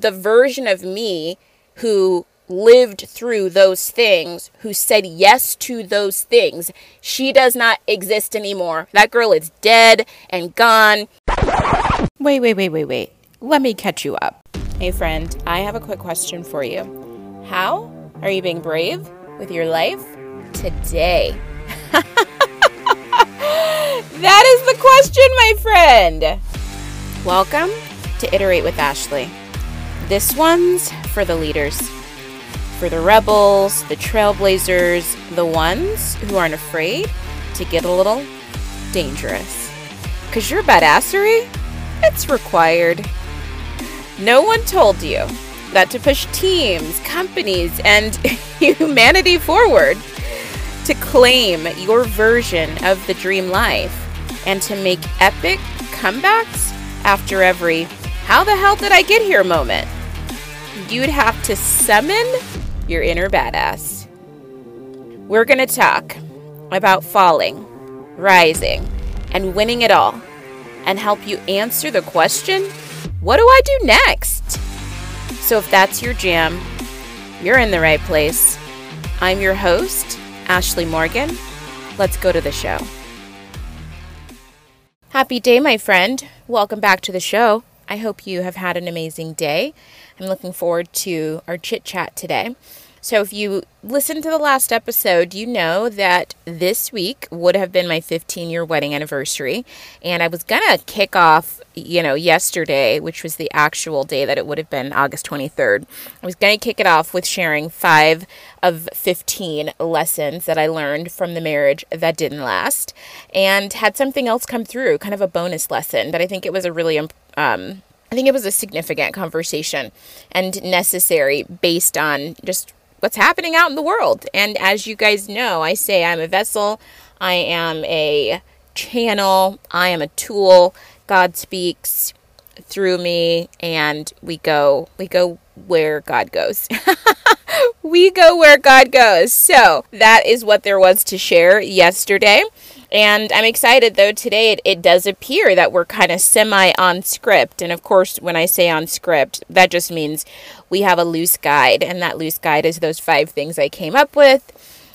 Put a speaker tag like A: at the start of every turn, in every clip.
A: the version of me who lived through those things, who said yes to those things, she does not exist anymore. That girl is dead and gone.
B: Wait, wait, wait, wait, wait. Let me catch you up.
A: Hey, friend, I have a quick question for you. How are you being brave with your life today? that is the question, my friend. Welcome to Iterate with Ashley. This one's for the leaders, for the rebels, the trailblazers, the ones who aren't afraid to get a little dangerous. Because your badassery, it's required. No one told you that to push teams, companies, and humanity forward, to claim your version of the dream life, and to make epic comebacks after every how the hell did I get here moment, you'd have to summon your inner badass. We're going to talk about falling, rising, and winning it all, and help you answer the question what do I do next? So if that's your jam, you're in the right place. I'm your host, Ashley Morgan. Let's go to the show. Happy day, my friend. Welcome back to the show. I hope you have had an amazing day. I'm looking forward to our chit chat today. So, if you listened to the last episode, you know that this week would have been my 15 year wedding anniversary. And I was going to kick off, you know, yesterday, which was the actual day that it would have been August 23rd. I was going to kick it off with sharing five of 15 lessons that I learned from the marriage that didn't last and had something else come through, kind of a bonus lesson. But I think it was a really, um, I think it was a significant conversation and necessary based on just what's happening out in the world. And as you guys know, I say I'm a vessel, I am a channel, I am a tool. God speaks through me and we go we go where God goes. we go where God goes. So, that is what there was to share yesterday. And I'm excited though today it, it does appear that we're kind of semi on script. And of course, when I say on script, that just means we have a loose guide. And that loose guide is those five things I came up with.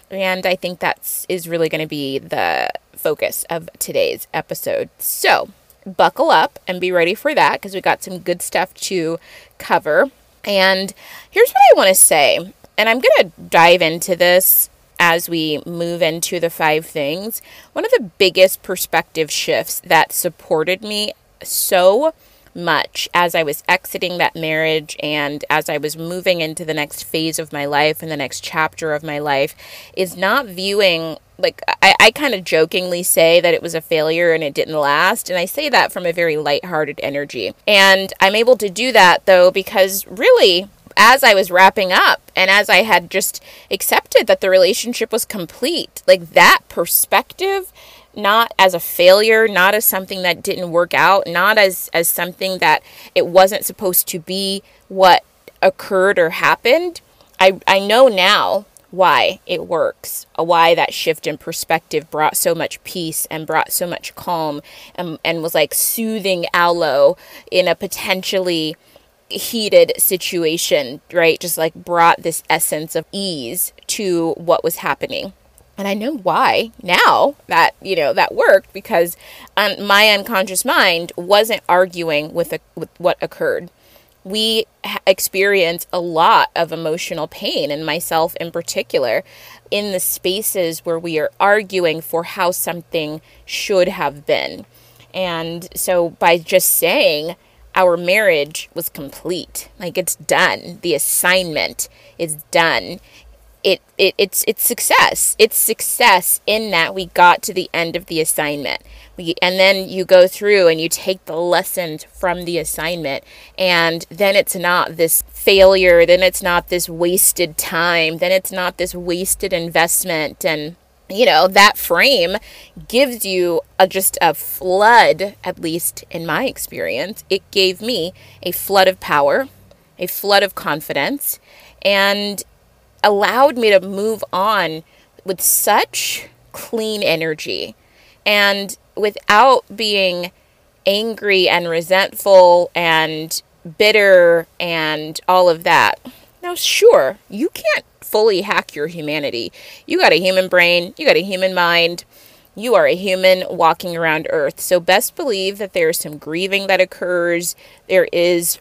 A: And I think that's is really going to be the focus of today's episode. So, buckle up and be ready for that because we got some good stuff to cover. And here's what I want to say. And I'm going to dive into this as we move into the five things, one of the biggest perspective shifts that supported me so much as I was exiting that marriage and as I was moving into the next phase of my life and the next chapter of my life is not viewing like I, I kind of jokingly say that it was a failure and it didn't last. And I say that from a very lighthearted energy. And I'm able to do that though because really as I was wrapping up and as I had just accepted that the relationship was complete, like that perspective, not as a failure, not as something that didn't work out, not as, as something that it wasn't supposed to be what occurred or happened. I, I know now why it works, uh, why that shift in perspective brought so much peace and brought so much calm and, and was like soothing aloe in a potentially heated situation, right? Just like brought this essence of ease to what was happening. And I know why now that, you know, that worked because um, my unconscious mind wasn't arguing with, a, with what occurred. We experience a lot of emotional pain, and myself in particular, in the spaces where we are arguing for how something should have been. And so by just saying, our marriage was complete. Like it's done. The assignment is done. It, it it's it's success. It's success in that we got to the end of the assignment. We, and then you go through and you take the lessons from the assignment and then it's not this failure, then it's not this wasted time, then it's not this wasted investment and you know, that frame gives you a, just a flood, at least in my experience. It gave me a flood of power, a flood of confidence, and allowed me to move on with such clean energy and without being angry and resentful and bitter and all of that. Now, sure, you can't fully hack your humanity. You got a human brain, you got a human mind, you are a human walking around Earth. So, best believe that there's some grieving that occurs. There is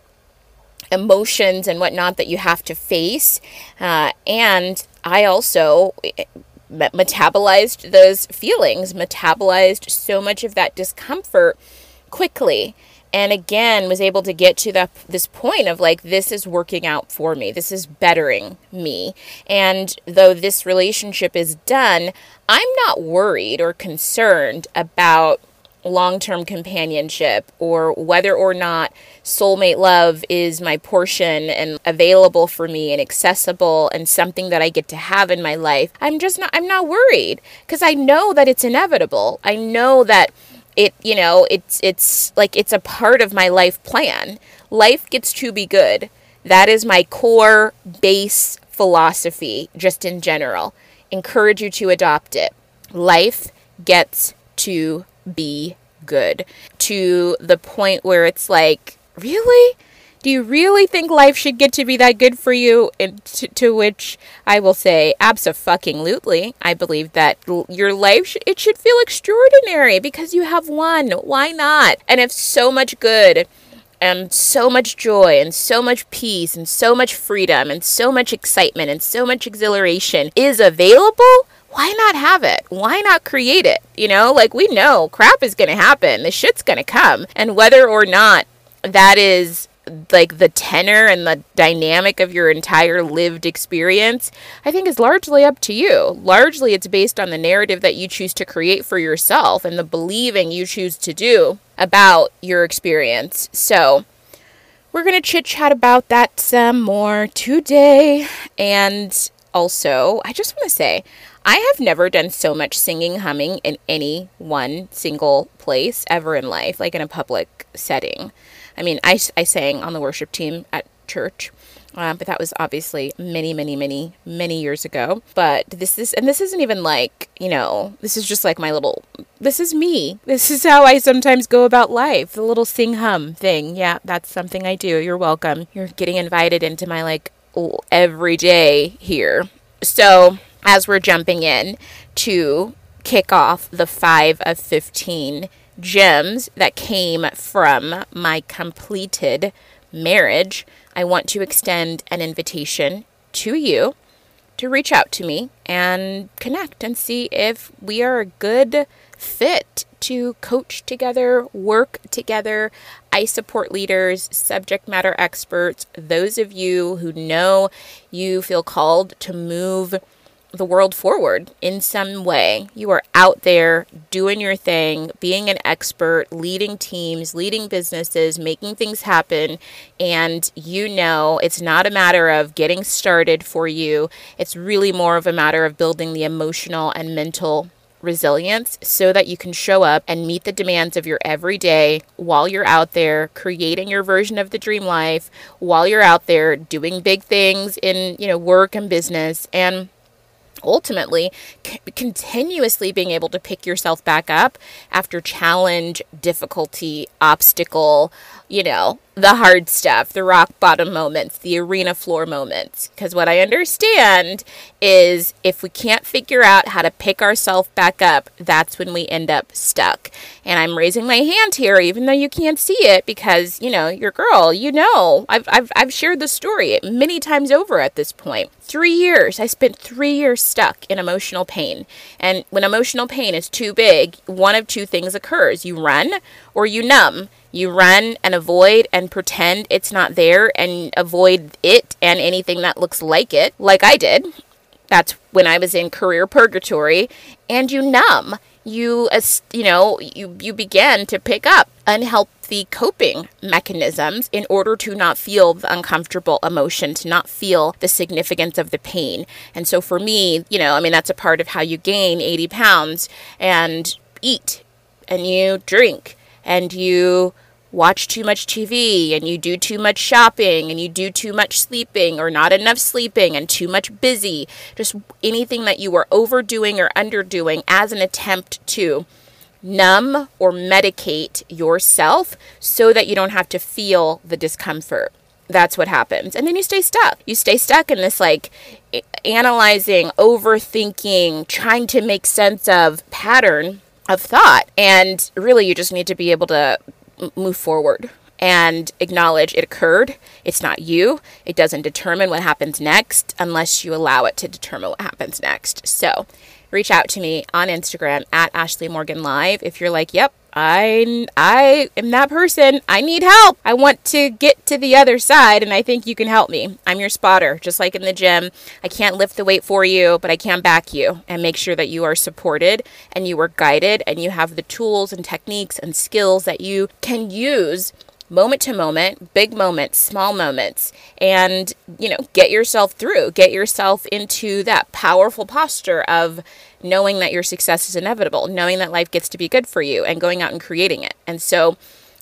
A: emotions and whatnot that you have to face. Uh, and I also eh, metabolized those feelings, metabolized so much of that discomfort quickly and again was able to get to that this point of like this is working out for me. This is bettering me. And though this relationship is done i'm not worried or concerned about long-term companionship or whether or not soulmate love is my portion and available for me and accessible and something that I get to have in my life. I'm just not i'm not worried because i know that it's inevitable. I know that it you know it's it's like it's a part of my life plan. Life gets to be good. That is my core base philosophy just in general. Encourage you to adopt it. Life gets to be good. To the point where it's like really do you really think life should get to be that good for you? And to, to which I will say, absolutely. I believe that your life sh- it should feel extraordinary because you have won. Why not? And if so much good and so much joy and so much peace and so much freedom and so much excitement and so much exhilaration is available, why not have it? Why not create it? You know, like we know crap is going to happen, the shit's going to come. And whether or not that is like the tenor and the dynamic of your entire lived experience, I think is largely up to you. Largely, it's based on the narrative that you choose to create for yourself and the believing you choose to do about your experience. So, we're going to chit chat about that some more today. And also, I just want to say, I have never done so much singing, humming in any one single place ever in life, like in a public setting. I mean, I, I sang on the worship team at church. Um, but that was obviously many, many, many, many years ago. But this is, and this isn't even like, you know, this is just like my little, this is me. This is how I sometimes go about life. The little sing hum thing. Yeah, that's something I do. You're welcome. You're getting invited into my like every day here. So as we're jumping in to kick off the five of 15 gems that came from my completed marriage, I want to extend an invitation to you to reach out to me and connect and see if we are a good fit to coach together, work together. I support leaders, subject matter experts, those of you who know you feel called to move the world forward in some way. You are out there doing your thing, being an expert, leading teams, leading businesses, making things happen. And you know it's not a matter of getting started for you, it's really more of a matter of building the emotional and mental resilience so that you can show up and meet the demands of your everyday while you're out there creating your version of the dream life while you're out there doing big things in you know work and business and ultimately c- continuously being able to pick yourself back up after challenge, difficulty, obstacle, you know, the hard stuff, the rock bottom moments, the arena floor moments. Because what I understand is if we can't figure out how to pick ourselves back up, that's when we end up stuck. And I'm raising my hand here, even though you can't see it, because, you know, your girl, you know, I've, I've, I've shared the story many times over at this point. Three years, I spent three years stuck in emotional pain. And when emotional pain is too big, one of two things occurs you run or you numb you run and avoid and pretend it's not there and avoid it and anything that looks like it, like I did. That's when I was in career purgatory. And you numb. You, you know, you, you begin to pick up unhealthy coping mechanisms in order to not feel the uncomfortable emotion, to not feel the significance of the pain. And so for me, you know, I mean, that's a part of how you gain 80 pounds and eat and you drink and you watch too much TV and you do too much shopping and you do too much sleeping or not enough sleeping and too much busy, just anything that you are overdoing or underdoing as an attempt to numb or medicate yourself so that you don't have to feel the discomfort. That's what happens. And then you stay stuck. You stay stuck in this like analyzing, overthinking, trying to make sense of pattern of thought. And really, you just need to be able to move forward and acknowledge it occurred. It's not you. It doesn't determine what happens next unless you allow it to determine what happens next. So, reach out to me on Instagram at Ashley Morgan Live if you're like, yep, I I am that person. I need help. I want to get to the other side and I think you can help me. I'm your spotter, just like in the gym. I can't lift the weight for you, but I can back you and make sure that you are supported and you are guided and you have the tools and techniques and skills that you can use moment to moment, big moments, small moments, and, you know, get yourself through, get yourself into that powerful posture of knowing that your success is inevitable, knowing that life gets to be good for you, and going out and creating it. And so,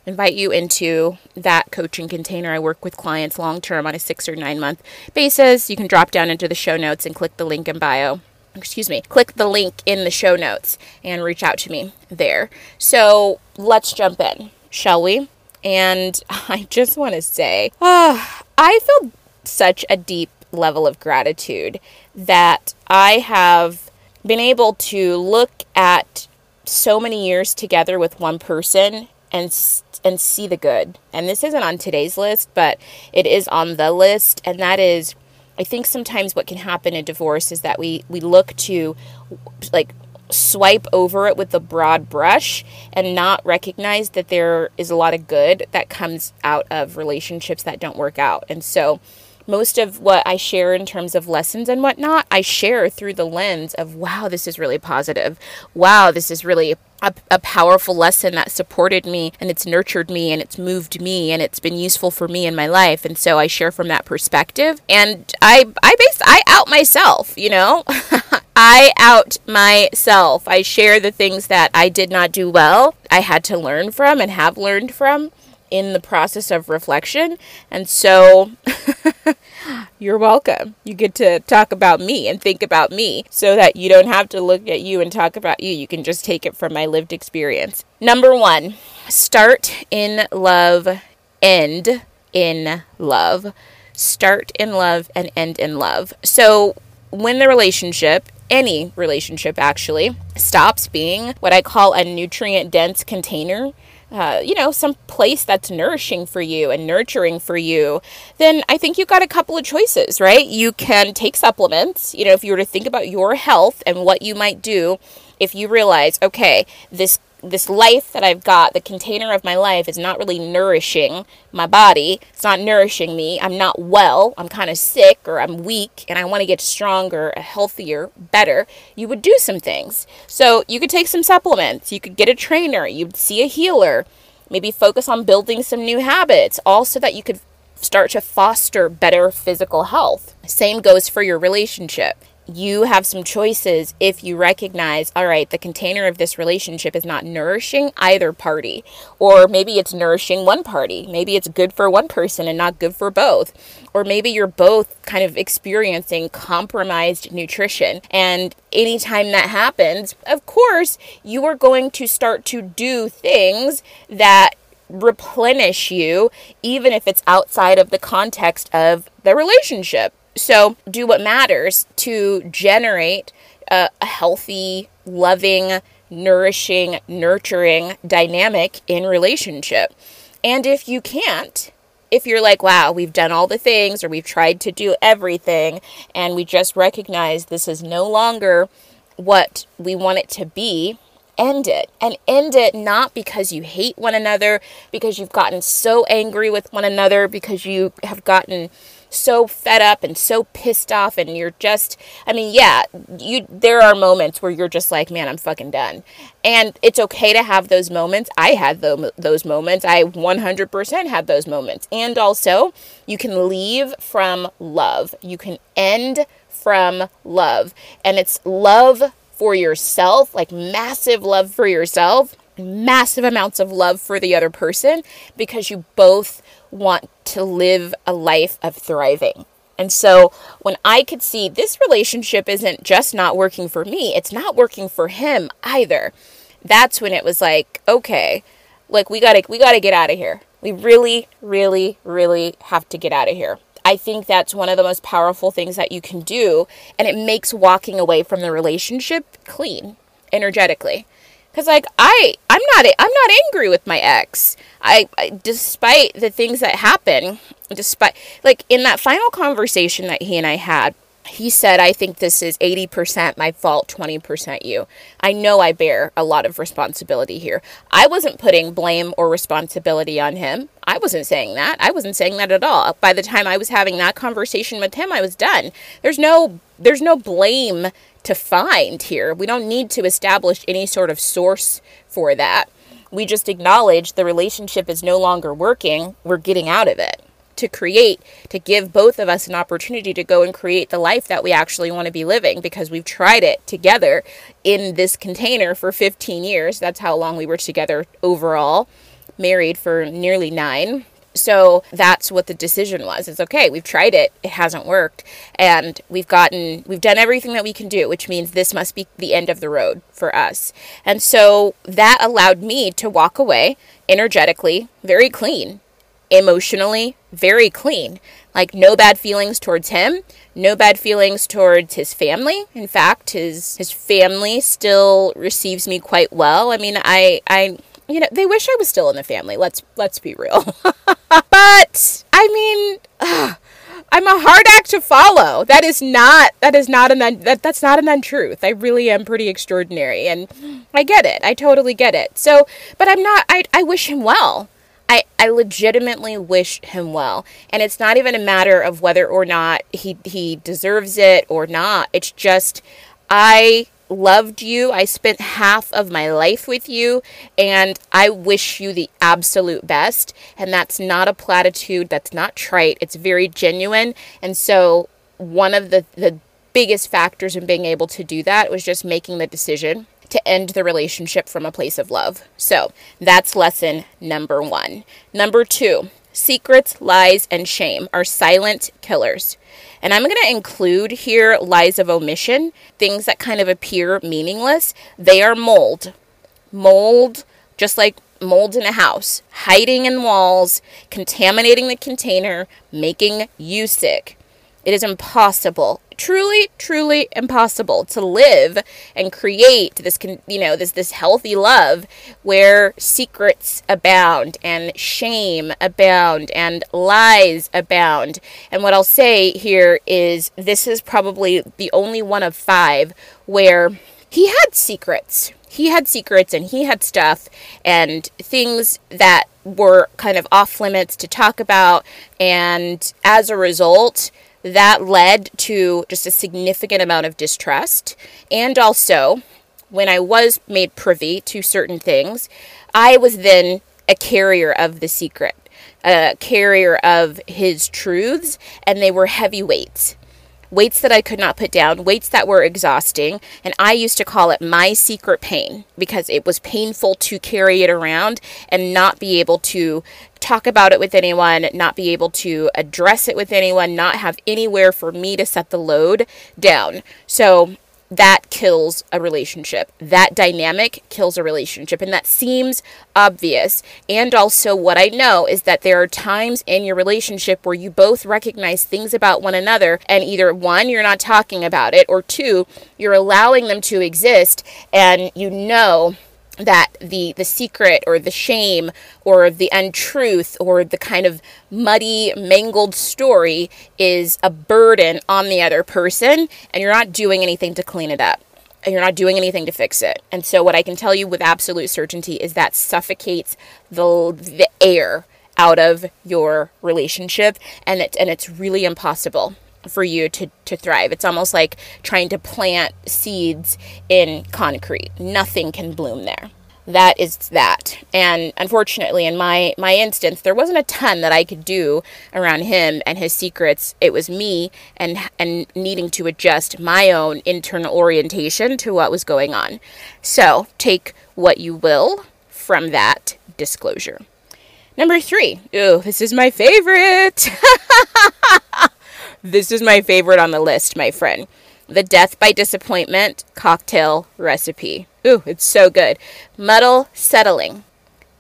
A: invite you into that coaching container. I work with clients long term on a six or nine month basis. You can drop down into the show notes and click the link in bio excuse me, click the link in the show notes and reach out to me there. So let's jump in, shall we? And I just want to say, uh, I feel such a deep level of gratitude that I have been able to look at so many years together with one person and and see the good. And this isn't on today's list, but it is on the list and that is I think sometimes what can happen in divorce is that we we look to like swipe over it with a broad brush and not recognize that there is a lot of good that comes out of relationships that don't work out. And so, most of what I share in terms of lessons and whatnot, I share through the lens of, wow, this is really positive. Wow, this is really a, a, powerful lesson that supported me and it's nurtured me and it's moved me and it's been useful for me in my life. And so I share from that perspective. And I, I base, I out myself, you know? I out myself. I share the things that I did not do well, I had to learn from and have learned from in the process of reflection. And so you're welcome. You get to talk about me and think about me so that you don't have to look at you and talk about you. You can just take it from my lived experience. Number one, start in love, end in love. Start in love and end in love. So when the relationship any relationship actually stops being what I call a nutrient dense container, uh, you know, some place that's nourishing for you and nurturing for you, then I think you've got a couple of choices, right? You can take supplements, you know, if you were to think about your health and what you might do if you realize, okay, this this life that I've got, the container of my life, is not really nourishing my body. It's not nourishing me. I'm not well. I'm kind of sick or I'm weak and I want to get stronger, healthier, better. You would do some things. So you could take some supplements. You could get a trainer. You'd see a healer. Maybe focus on building some new habits, all so that you could start to foster better physical health. Same goes for your relationship you have some choices if you recognize, all right, the container of this relationship is not nourishing either party. Or maybe it's nourishing one party. Maybe it's good for one person and not good for both. Or maybe you're both kind of experiencing compromised nutrition. And anytime that happens, of course, you are going to start to do things that replenish you, even if it's outside of the context of the relationship. So, do what matters to generate a, a healthy, loving, nourishing, nurturing dynamic in relationship. And if you can't, if you're like, wow, we've done all the things or we've tried to do everything and we just recognize this is no longer what we want it to be, end it. And end it not because you hate one another, because you've gotten so angry with one another, because you have gotten so fed up and so pissed off and you're just I mean, yeah, you there are moments where you're just like, man, I'm fucking done. And it's okay to have those moments. I had the, those moments. I 100% had those moments. And also, you can leave from love. You can end from love. And it's love for yourself, like massive love for yourself, massive amounts of love for the other person because you both want to live a life of thriving. And so when I could see this relationship isn't just not working for me, it's not working for him either. that's when it was like, okay, like we gotta we gotta get out of here. We really, really, really have to get out of here. I think that's one of the most powerful things that you can do, and it makes walking away from the relationship clean energetically. Cause like I, I'm not, I'm not angry with my ex. I, I, despite the things that happen, despite like in that final conversation that he and I had, he said, I think this is 80% my fault, 20% you. I know I bear a lot of responsibility here. I wasn't putting blame or responsibility on him. I wasn't saying that. I wasn't saying that at all. By the time I was having that conversation with him, I was done. There's no there's no blame to find here. We don't need to establish any sort of source for that. We just acknowledge the relationship is no longer working. We're getting out of it to create, to give both of us an opportunity to go and create the life that we actually want to be living because we've tried it together in this container for 15 years. That's how long we were together overall, married for nearly nine. So that's what the decision was. It's okay, we've tried it, it hasn't worked, and we've gotten, we've done everything that we can do, which means this must be the end of the road for us. And so that allowed me to walk away energetically, very clean, emotionally very clean. Like no bad feelings towards him, no bad feelings towards his family. In fact, his his family still receives me quite well. I mean, I I you know, they wish I was still in the family. Let's let's be real. but I mean, ugh, I'm a hard act to follow. That is not that is not an un, that that's not an untruth. I really am pretty extraordinary and I get it. I totally get it. So, but I'm not I I wish him well. I, I legitimately wish him well. And it's not even a matter of whether or not he, he deserves it or not. It's just, I loved you. I spent half of my life with you, and I wish you the absolute best. And that's not a platitude, that's not trite, it's very genuine. And so, one of the, the biggest factors in being able to do that was just making the decision to end the relationship from a place of love. So that's lesson number one. Number two, secrets, lies, and shame are silent killers. And I'm going to include here lies of omission, things that kind of appear meaningless. They are mold. Mold, just like mold in a house, hiding in walls, contaminating the container, making you sick. It is impossible truly truly impossible to live and create this you know this this healthy love where secrets abound and shame abound and lies abound. And what I'll say here is this is probably the only one of 5 where he had secrets. He had secrets and he had stuff and things that were kind of off limits to talk about. And as a result that led to just a significant amount of distrust. And also, when I was made privy to certain things, I was then a carrier of the secret, a carrier of his truths, and they were heavy weights that I could not put down, weights that were exhausting, and I used to call it my secret pain because it was painful to carry it around and not be able to talk about it with anyone, not be able to address it with anyone, not have anywhere for me to set the load down. So that kills a relationship. That dynamic kills a relationship. And that seems obvious. And also, what I know is that there are times in your relationship where you both recognize things about one another, and either one, you're not talking about it, or two, you're allowing them to exist, and you know that the the secret or the shame or the untruth or the kind of muddy mangled story is a burden on the other person and you're not doing anything to clean it up and you're not doing anything to fix it. And so what i can tell you with absolute certainty is that suffocates the the air out of your relationship and it, and it's really impossible for you to, to thrive. It's almost like trying to plant seeds in concrete. Nothing can bloom there. That is that. And unfortunately in my my instance there wasn't a ton that I could do around him and his secrets. It was me and and needing to adjust my own internal orientation to what was going on. So, take what you will from that disclosure. Number 3. Ooh, this is my favorite. This is my favorite on the list, my friend. The death by disappointment cocktail recipe. Ooh, it's so good. Muddle settling.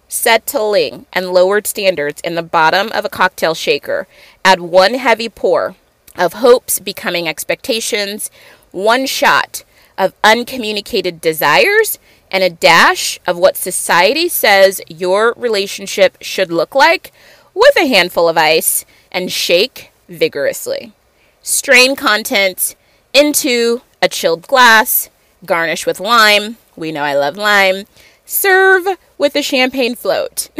A: Settling and lowered standards in the bottom of a cocktail shaker. Add one heavy pour of hopes becoming expectations, one shot of uncommunicated desires, and a dash of what society says your relationship should look like with a handful of ice and shake vigorously. Strain contents into a chilled glass, garnish with lime. We know I love lime. Serve with a champagne float.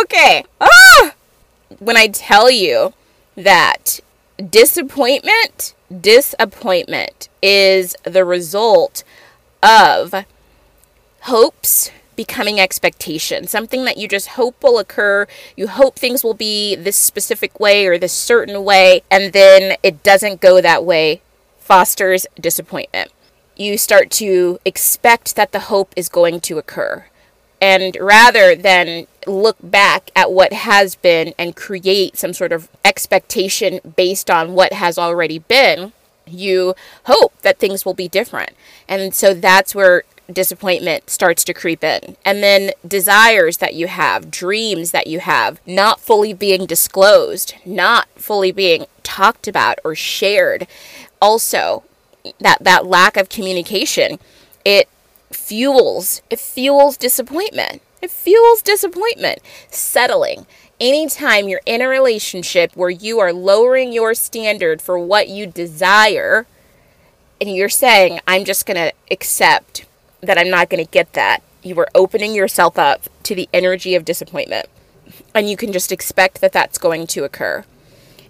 A: okay. Ah! When I tell you that disappointment, disappointment is the result of hopes becoming expectation, something that you just hope will occur. You hope things will be this specific way or this certain way, and then it doesn't go that way, fosters disappointment. You start to expect that the hope is going to occur. And rather than look back at what has been and create some sort of expectation based on what has already been, you hope that things will be different. And so that's where disappointment starts to creep in. And then desires that you have, dreams that you have, not fully being disclosed, not fully being talked about or shared. Also, that that lack of communication, it fuels it fuels disappointment. It fuels disappointment. Settling. Anytime you're in a relationship where you are lowering your standard for what you desire, and you're saying, I'm just going to accept that I'm not going to get that, you are opening yourself up to the energy of disappointment. And you can just expect that that's going to occur.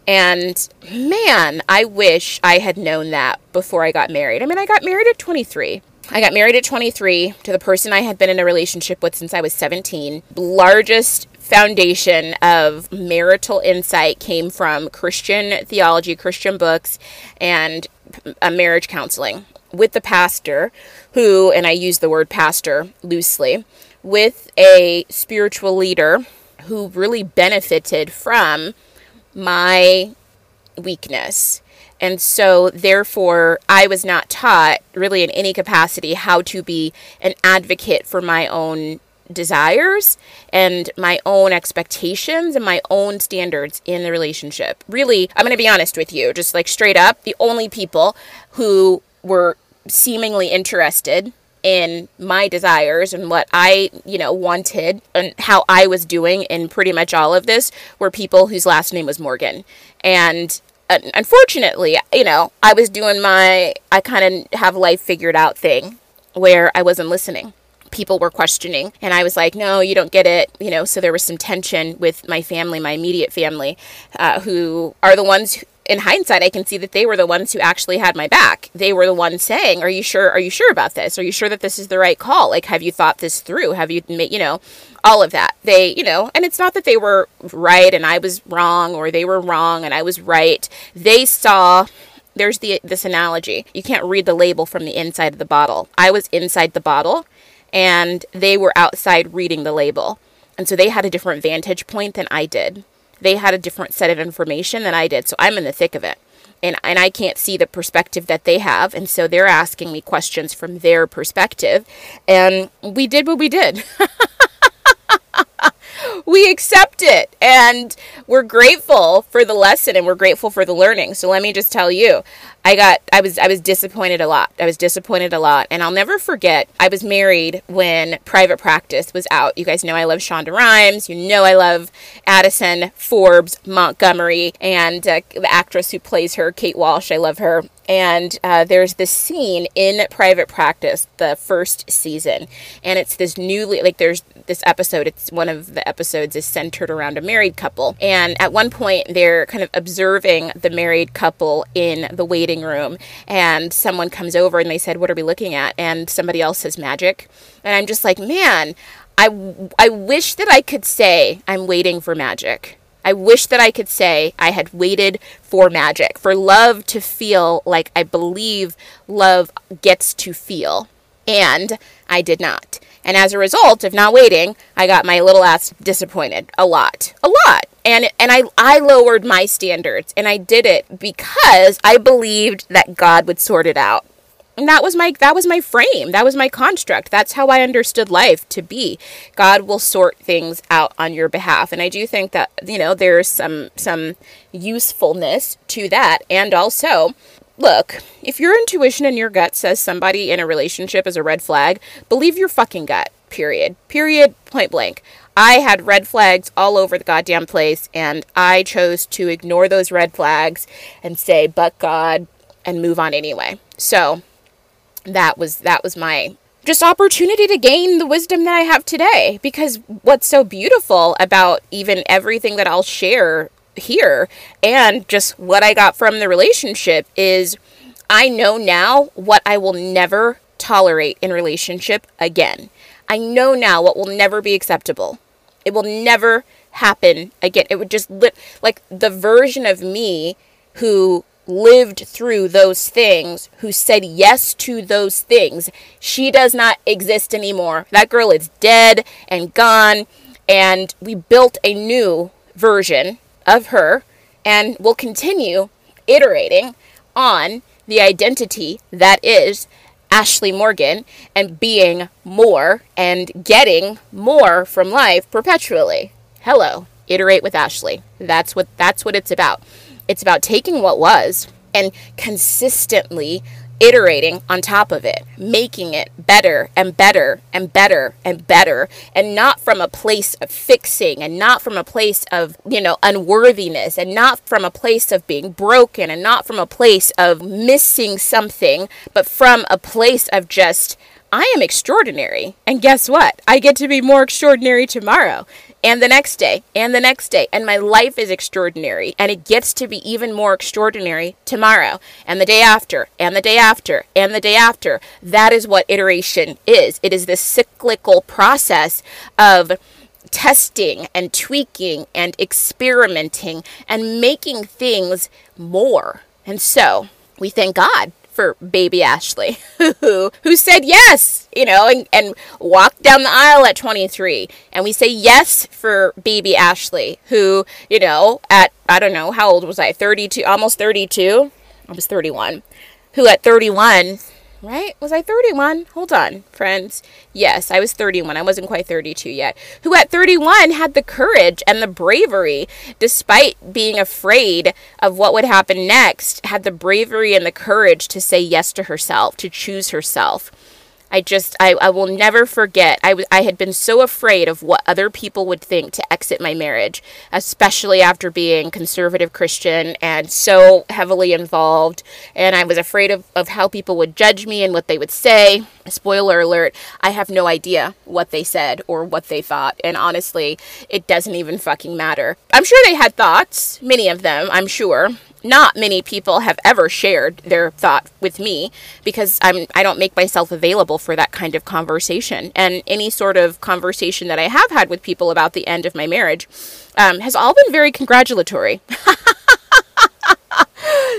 A: And man, I wish I had known that before I got married. I mean, I got married at 23. I got married at 23 to the person I had been in a relationship with since I was 17. Largest foundation of marital insight came from Christian theology, Christian books, and marriage counseling with the pastor, who, and I use the word pastor loosely, with a spiritual leader who really benefited from my weakness. And so, therefore, I was not taught really in any capacity how to be an advocate for my own desires and my own expectations and my own standards in the relationship. Really, I'm going to be honest with you, just like straight up, the only people who were seemingly interested in my desires and what I, you know, wanted and how I was doing in pretty much all of this were people whose last name was Morgan. And uh, unfortunately, you know, I was doing my I kind of have life figured out thing where I wasn't listening. People were questioning, and I was like, no, you don't get it. You know, so there was some tension with my family, my immediate family, uh, who are the ones in hindsight, I can see that they were the ones who actually had my back. They were the ones saying, "Are you sure? Are you sure about this? Are you sure that this is the right call? Like, have you thought this through? Have you you know, all of that?" They, you know, and it's not that they were right and I was wrong, or they were wrong and I was right. They saw. There's the this analogy. You can't read the label from the inside of the bottle. I was inside the bottle, and they were outside reading the label, and so they had a different vantage point than I did they had a different set of information than I did. So I'm in the thick of it. And, and I can't see the perspective that they have. And so they're asking me questions from their perspective. And we did what we did. we accept it and we're grateful for the lesson and we're grateful for the learning. So let me just tell you, I got I was I was disappointed a lot. I was disappointed a lot and I'll never forget I was married when Private Practice was out. You guys know I love Shonda Rhimes, you know I love Addison Forbes Montgomery and uh, the actress who plays her Kate Walsh. I love her and uh, there's this scene in private practice the first season and it's this newly like there's this episode it's one of the episodes is centered around a married couple and at one point they're kind of observing the married couple in the waiting room and someone comes over and they said what are we looking at and somebody else says magic and i'm just like man I, I wish that I could say I'm waiting for magic I wish that I could say I had waited for magic, for love to feel like I believe love gets to feel. And I did not. And as a result of not waiting, I got my little ass disappointed a lot. A lot. And and I I lowered my standards and I did it because I believed that God would sort it out. And that was my that was my frame. That was my construct. That's how I understood life to be. God will sort things out on your behalf. And I do think that, you know, there's some some usefulness to that. And also, look, if your intuition and your gut says somebody in a relationship is a red flag, believe your fucking gut. Period. Period. Point blank. I had red flags all over the goddamn place, and I chose to ignore those red flags and say, but God, and move on anyway. So, that was that was my just opportunity to gain the wisdom that I have today because what's so beautiful about even everything that I'll share here and just what I got from the relationship is I know now what I will never tolerate in relationship again. I know now what will never be acceptable. It will never happen again. It would just li- like the version of me who lived through those things, who said yes to those things, she does not exist anymore. That girl is dead and gone. And we built a new version of her and will continue iterating on the identity that is Ashley Morgan and being more and getting more from life perpetually. Hello, iterate with Ashley. That's what that's what it's about. It's about taking what was and consistently iterating on top of it, making it better and better and better and better, and not from a place of fixing and not from a place of, you know, unworthiness and not from a place of being broken and not from a place of missing something, but from a place of just, I am extraordinary. And guess what? I get to be more extraordinary tomorrow and the next day and the next day and my life is extraordinary and it gets to be even more extraordinary tomorrow and the day after and the day after and the day after. That is what iteration is. It is this cyclical process of testing and tweaking and experimenting and making things more. And so we thank god for baby Ashley, who who said yes, you know, and, and walked down the aisle at 23. And we say yes for baby Ashley, who, you know, at I don't know, how old was I? 32, almost 32. I was 31. Who at 31 right? Was I 31? Hold on, friends. Yes, I was 31. I wasn't quite 32 yet. Who at 31 had the courage and the bravery, despite being afraid of what would happen next, had the bravery and the courage to say yes to herself, to choose herself. I just, I, I will never forget. I, w- I had been so afraid of what other people would think to exit my marriage, especially after being conservative Christian and so heavily involved. And I was afraid of, of how people would judge me and what they would say. Spoiler alert, I have no idea what they said or what they thought. And honestly, it doesn't even fucking matter. I'm sure they had thoughts, many of them, I'm sure not many people have ever shared their thought with me because I'm I don't make myself available for that kind of conversation. And any sort of conversation that I have had with people about the end of my marriage um, has all been very congratulatory.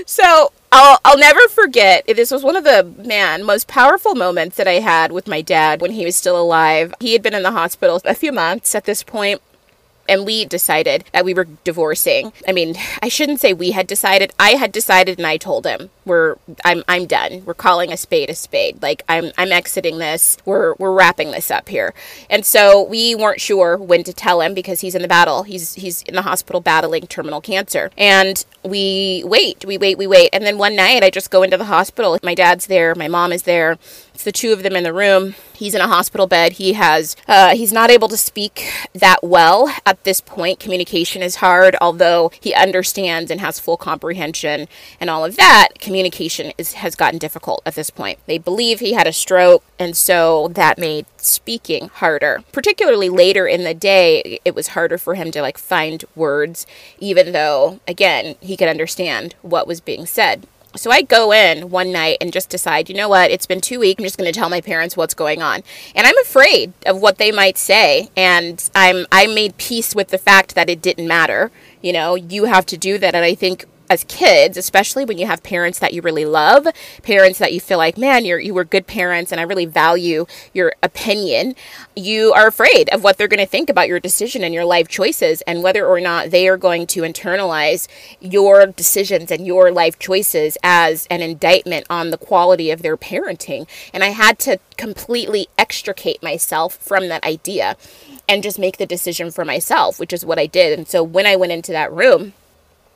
A: so I'll, I'll never forget. This was one of the, man, most powerful moments that I had with my dad when he was still alive. He had been in the hospital a few months at this point and we decided that we were divorcing. I mean, I shouldn't say we had decided. I had decided and I told him, "We're I'm I'm done. We're calling a spade a spade. Like I'm I'm exiting this. We're we're wrapping this up here." And so we weren't sure when to tell him because he's in the battle. He's he's in the hospital battling terminal cancer. And we wait, we wait, we wait. And then one night I just go into the hospital. My dad's there, my mom is there. It's the two of them in the room. He's in a hospital bed. He has, uh, he's not able to speak that well at this point. Communication is hard, although he understands and has full comprehension and all of that. Communication is, has gotten difficult at this point. They believe he had a stroke, and so that made speaking harder. Particularly later in the day, it was harder for him to like find words, even though, again, he could understand what was being said. So I go in one night and just decide, you know what, it's been two weeks. I'm just going to tell my parents what's going on. And I'm afraid of what they might say. And I'm, I made peace with the fact that it didn't matter. You know, you have to do that. And I think as kids, especially when you have parents that you really love, parents that you feel like, man, you're you were good parents and I really value your opinion, you are afraid of what they're going to think about your decision and your life choices and whether or not they are going to internalize your decisions and your life choices as an indictment on the quality of their parenting. And I had to completely extricate myself from that idea and just make the decision for myself, which is what I did. And so when I went into that room,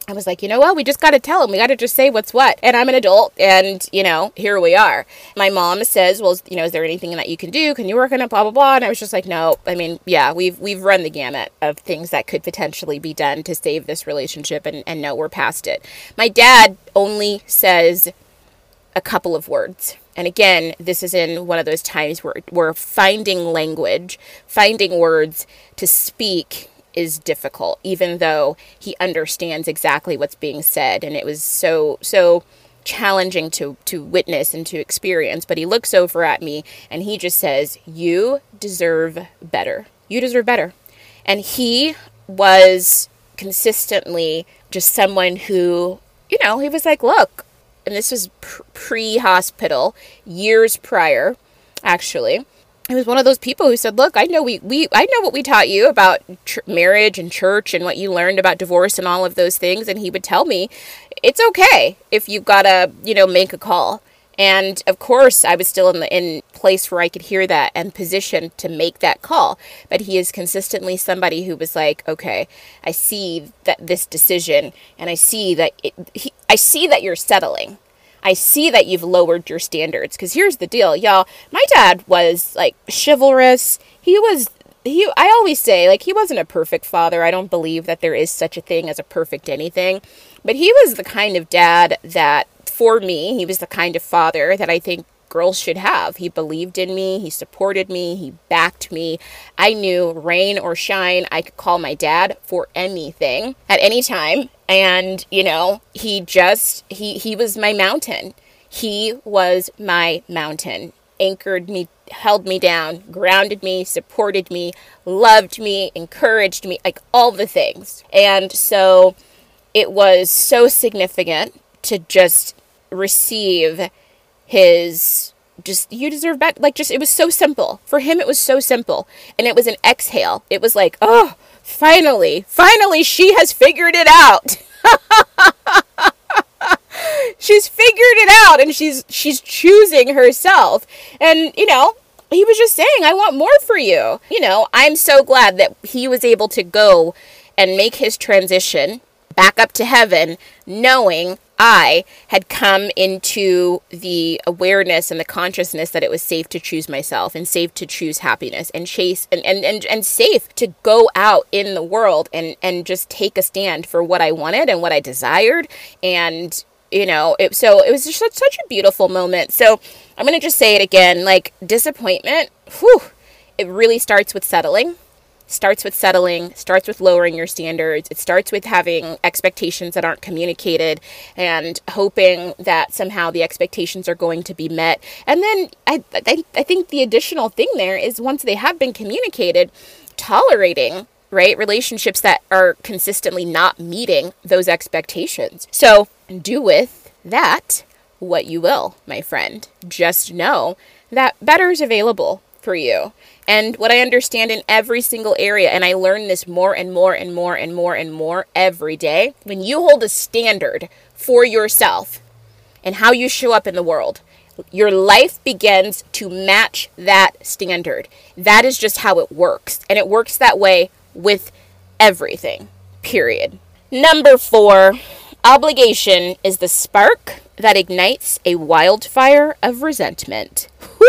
A: I was like, you know what? We just got to tell him. We got to just say what's what. And I'm an adult, and you know, here we are. My mom says, well, you know, is there anything that you can do? Can you work on it? Blah blah blah. And I was just like, no. I mean, yeah, we've we've run the gamut of things that could potentially be done to save this relationship, and and no, we're past it. My dad only says a couple of words. And again, this is in one of those times where we're finding language, finding words to speak is difficult, even though he understands exactly what's being said. And it was so, so challenging to, to witness and to experience. But he looks over at me and he just says, You deserve better. You deserve better. And he was consistently just someone who, you know, he was like, Look, and this was pre hospital, years prior, actually he was one of those people who said, "Look, I know we, we I know what we taught you about marriage and church and what you learned about divorce and all of those things." And he would tell me, "It's okay if you've got to, you know, make a call." And of course, I was still in the in place where I could hear that and positioned to make that call. But he is consistently somebody who was like, "Okay, I see that this decision, and I see that it, he, I see that you're settling." I see that you've lowered your standards. Because here's the deal, y'all. My dad was like chivalrous. He was he I always say like he wasn't a perfect father. I don't believe that there is such a thing as a perfect anything. But he was the kind of dad that for me, he was the kind of father that I think girls should have. He believed in me, he supported me, he backed me. I knew rain or shine, I could call my dad for anything at any time. And, you know, he just he he was my mountain. He was my mountain. Anchored me, held me down, grounded me, supported me, loved me, encouraged me, like all the things. And so it was so significant to just receive his just you deserve better like just it was so simple for him it was so simple and it was an exhale it was like oh finally finally she has figured it out. She's figured it out and she's she's choosing herself. And you know he was just saying i want more for you. You know i'm so glad that he was able to go and make his transition back up to heaven knowing I had come into the awareness and the consciousness that it was safe to choose myself and safe to choose happiness and chase and, and, and, and safe to go out in the world and, and just take a stand for what I wanted and what I desired. And, you know, it, so it was just such, such a beautiful moment. So I'm going to just say it again like disappointment, whew, it really starts with settling starts with settling, starts with lowering your standards. It starts with having expectations that aren't communicated and hoping that somehow the expectations are going to be met. And then I, I, I think the additional thing there is once they have been communicated, tolerating right? Relationships that are consistently not meeting those expectations. So do with that what you will, my friend. Just know that better is available for you. And what I understand in every single area, and I learn this more and more and more and more and more every day, when you hold a standard for yourself and how you show up in the world, your life begins to match that standard. That is just how it works. And it works that way with everything, period. Number four, obligation is the spark that ignites a wildfire of resentment.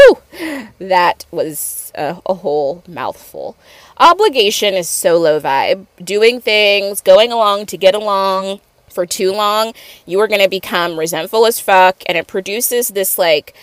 A: Whew! That was a, a whole mouthful. Obligation is so low vibe. Doing things, going along to get along, for too long, you are going to become resentful as fuck. And it produces this like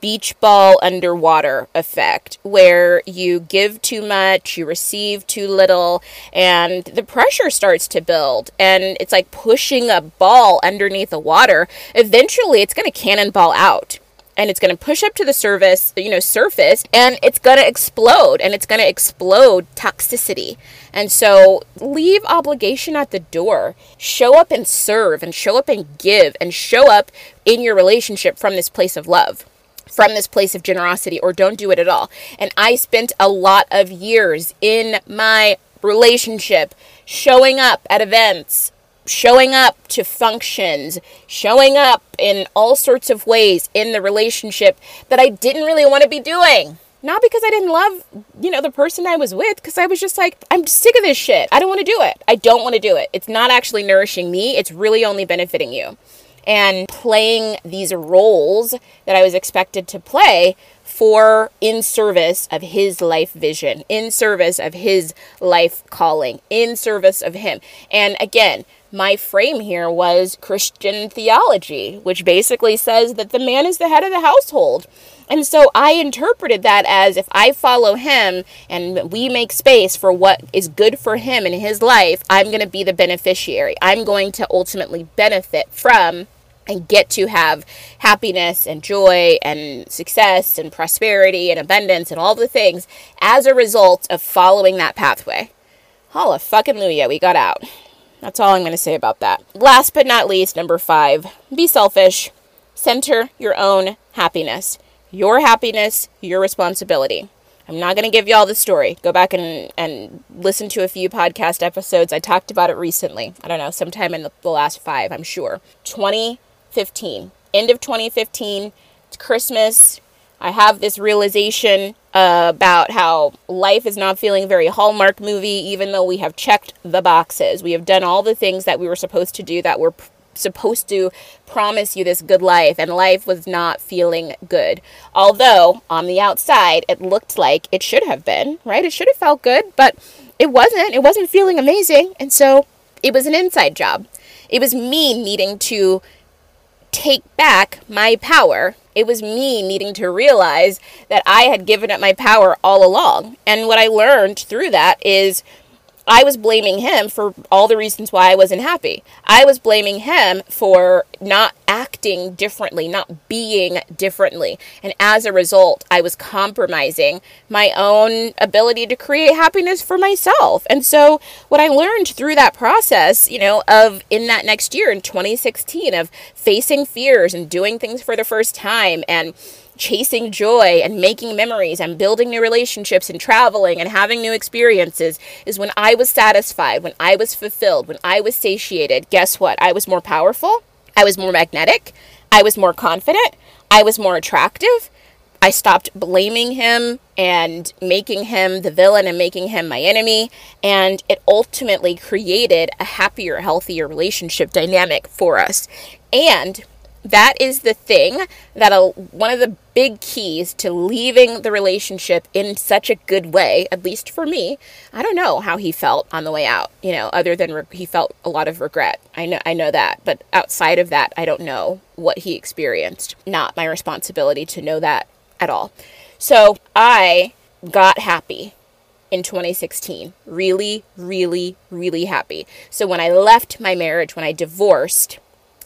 A: beach ball underwater effect where you give too much, you receive too little, and the pressure starts to build. And it's like pushing a ball underneath the water. Eventually, it's going to cannonball out and it's going to push up to the surface, you know, surface and it's going to explode and it's going to explode toxicity. And so leave obligation at the door. Show up and serve and show up and give and show up in your relationship from this place of love from this place of generosity or don't do it at all. And I spent a lot of years in my relationship showing up at events, showing up to functions, showing up in all sorts of ways in the relationship that I didn't really want to be doing. Not because I didn't love, you know, the person I was with, because I was just like, I'm sick of this shit. I don't want to do it. I don't want to do it. It's not actually nourishing me, it's really only benefiting you. And playing these roles that I was expected to play for in service of his life vision, in service of his life calling, in service of him. And again, my frame here was Christian theology, which basically says that the man is the head of the household. And so I interpreted that as if I follow him and we make space for what is good for him in his life, I'm going to be the beneficiary. I'm going to ultimately benefit from and get to have happiness and joy and success and prosperity and abundance and all the things as a result of following that pathway. Holla fucking we got out. That's all I'm going to say about that. Last but not least, number five be selfish. Center your own happiness. Your happiness, your responsibility. I'm not going to give you all the story. Go back and, and listen to a few podcast episodes. I talked about it recently. I don't know, sometime in the, the last five, I'm sure. 2015, End of 2015, it's Christmas. I have this realization uh, about how life is not feeling very Hallmark movie, even though we have checked the boxes. We have done all the things that we were supposed to do that were p- supposed to promise you this good life, and life was not feeling good. Although, on the outside, it looked like it should have been, right? It should have felt good, but it wasn't. It wasn't feeling amazing. And so it was an inside job. It was me needing to take back my power. It was me needing to realize that I had given up my power all along. And what I learned through that is I was blaming him for all the reasons why I wasn't happy. I was blaming him for not acting differently, not being differently. And as a result, I was compromising my own ability to create happiness for myself. And so, what I learned through that process, you know, of in that next year in 2016, of facing fears and doing things for the first time and chasing joy and making memories and building new relationships and traveling and having new experiences is when I was satisfied, when I was fulfilled, when I was satiated. Guess what? I was more powerful, I was more magnetic, I was more confident, I was more attractive. I stopped blaming him and making him the villain and making him my enemy. And it ultimately created a happier, healthier relationship dynamic for us. And that is the thing that one of the big keys to leaving the relationship in such a good way at least for me i don't know how he felt on the way out you know other than re- he felt a lot of regret. I know i know that. But outside of that i don't know what he experienced. Not my responsibility to know that at all. So i got happy in 2016 really really really happy. So when i left my marriage when i divorced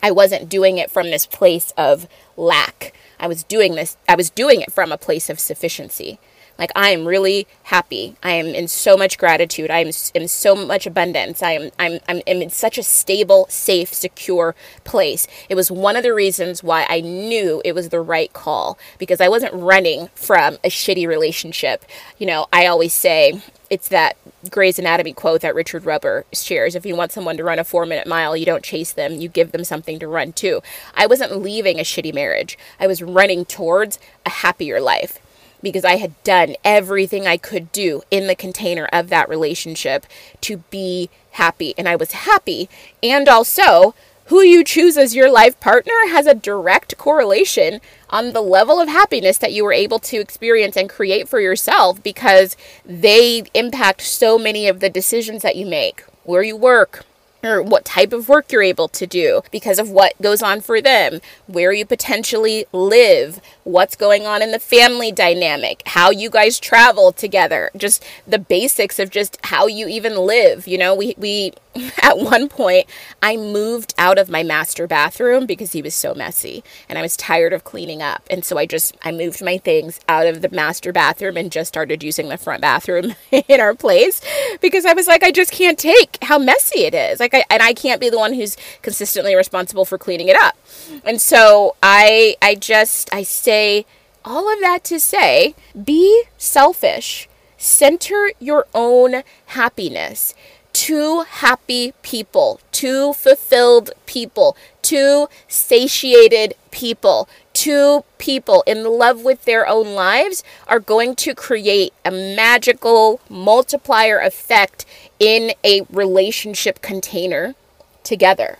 A: I wasn't doing it from this place of lack. I was doing this, I was doing it from a place of sufficiency. Like, I am really happy. I am in so much gratitude. I am in so much abundance. I am, I'm, I'm, I'm in such a stable, safe, secure place. It was one of the reasons why I knew it was the right call because I wasn't running from a shitty relationship. You know, I always say, it's that Grey's Anatomy quote that Richard Webber shares. If you want someone to run a four minute mile, you don't chase them, you give them something to run to. I wasn't leaving a shitty marriage, I was running towards a happier life because I had done everything I could do in the container of that relationship to be happy. And I was happy. And also, who you choose as your life partner has a direct correlation on the level of happiness that you were able to experience and create for yourself because they impact so many of the decisions that you make where you work, or what type of work you're able to do because of what goes on for them, where you potentially live, what's going on in the family dynamic, how you guys travel together, just the basics of just how you even live. You know, we, we at one point, I moved out of my master bathroom because he was so messy and I was tired of cleaning up. And so I just, I moved my things out of the master bathroom and just started using the front bathroom in our place because I was like, I just can't take how messy it is. Like, I, and I can't be the one who's consistently responsible for cleaning it up. And so I, I just, I say all of that to say, be selfish. Center your own happiness two happy people, two fulfilled people, two satiated people, two people in love with their own lives are going to create a magical multiplier effect in a relationship container together.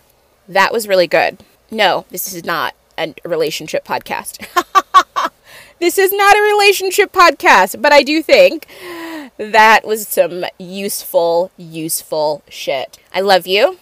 A: That was really good. No, this is not a relationship podcast. this is not a relationship podcast, but I do think that was some useful, useful shit. I love you.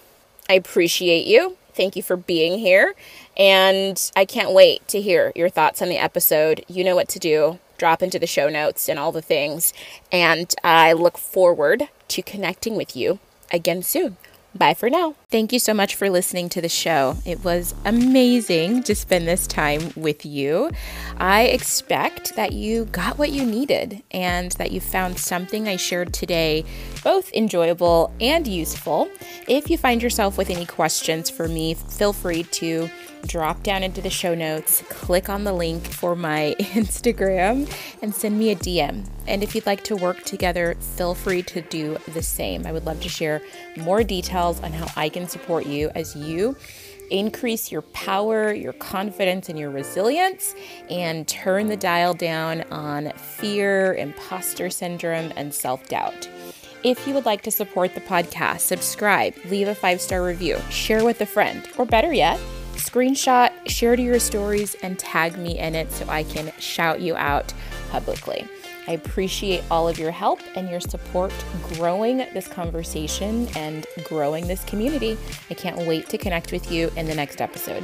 A: I appreciate you. Thank you for being here. And I can't wait to hear your thoughts on the episode. You know what to do. Drop into the show notes and all the things. And I look forward to connecting with you again soon. Bye for now.
B: Thank you so much for listening to the show. It was amazing to spend this time with you. I expect that you got what you needed and that you found something I shared today both enjoyable and useful. If you find yourself with any questions for me, feel free to drop down into the show notes, click on the link for my Instagram, and send me a DM. And if you'd like to work together, feel free to do the same. I would love to share more details on how I can support you as you increase your power, your confidence, and your resilience, and turn the dial down on fear, imposter syndrome, and self doubt. If you would like to support the podcast, subscribe, leave a five star review, share with a friend, or better yet, screenshot, share to your stories, and tag me in it so I can shout you out publicly. I appreciate all of your help and your support growing this conversation and growing this community. I can't wait to connect with you in the next episode.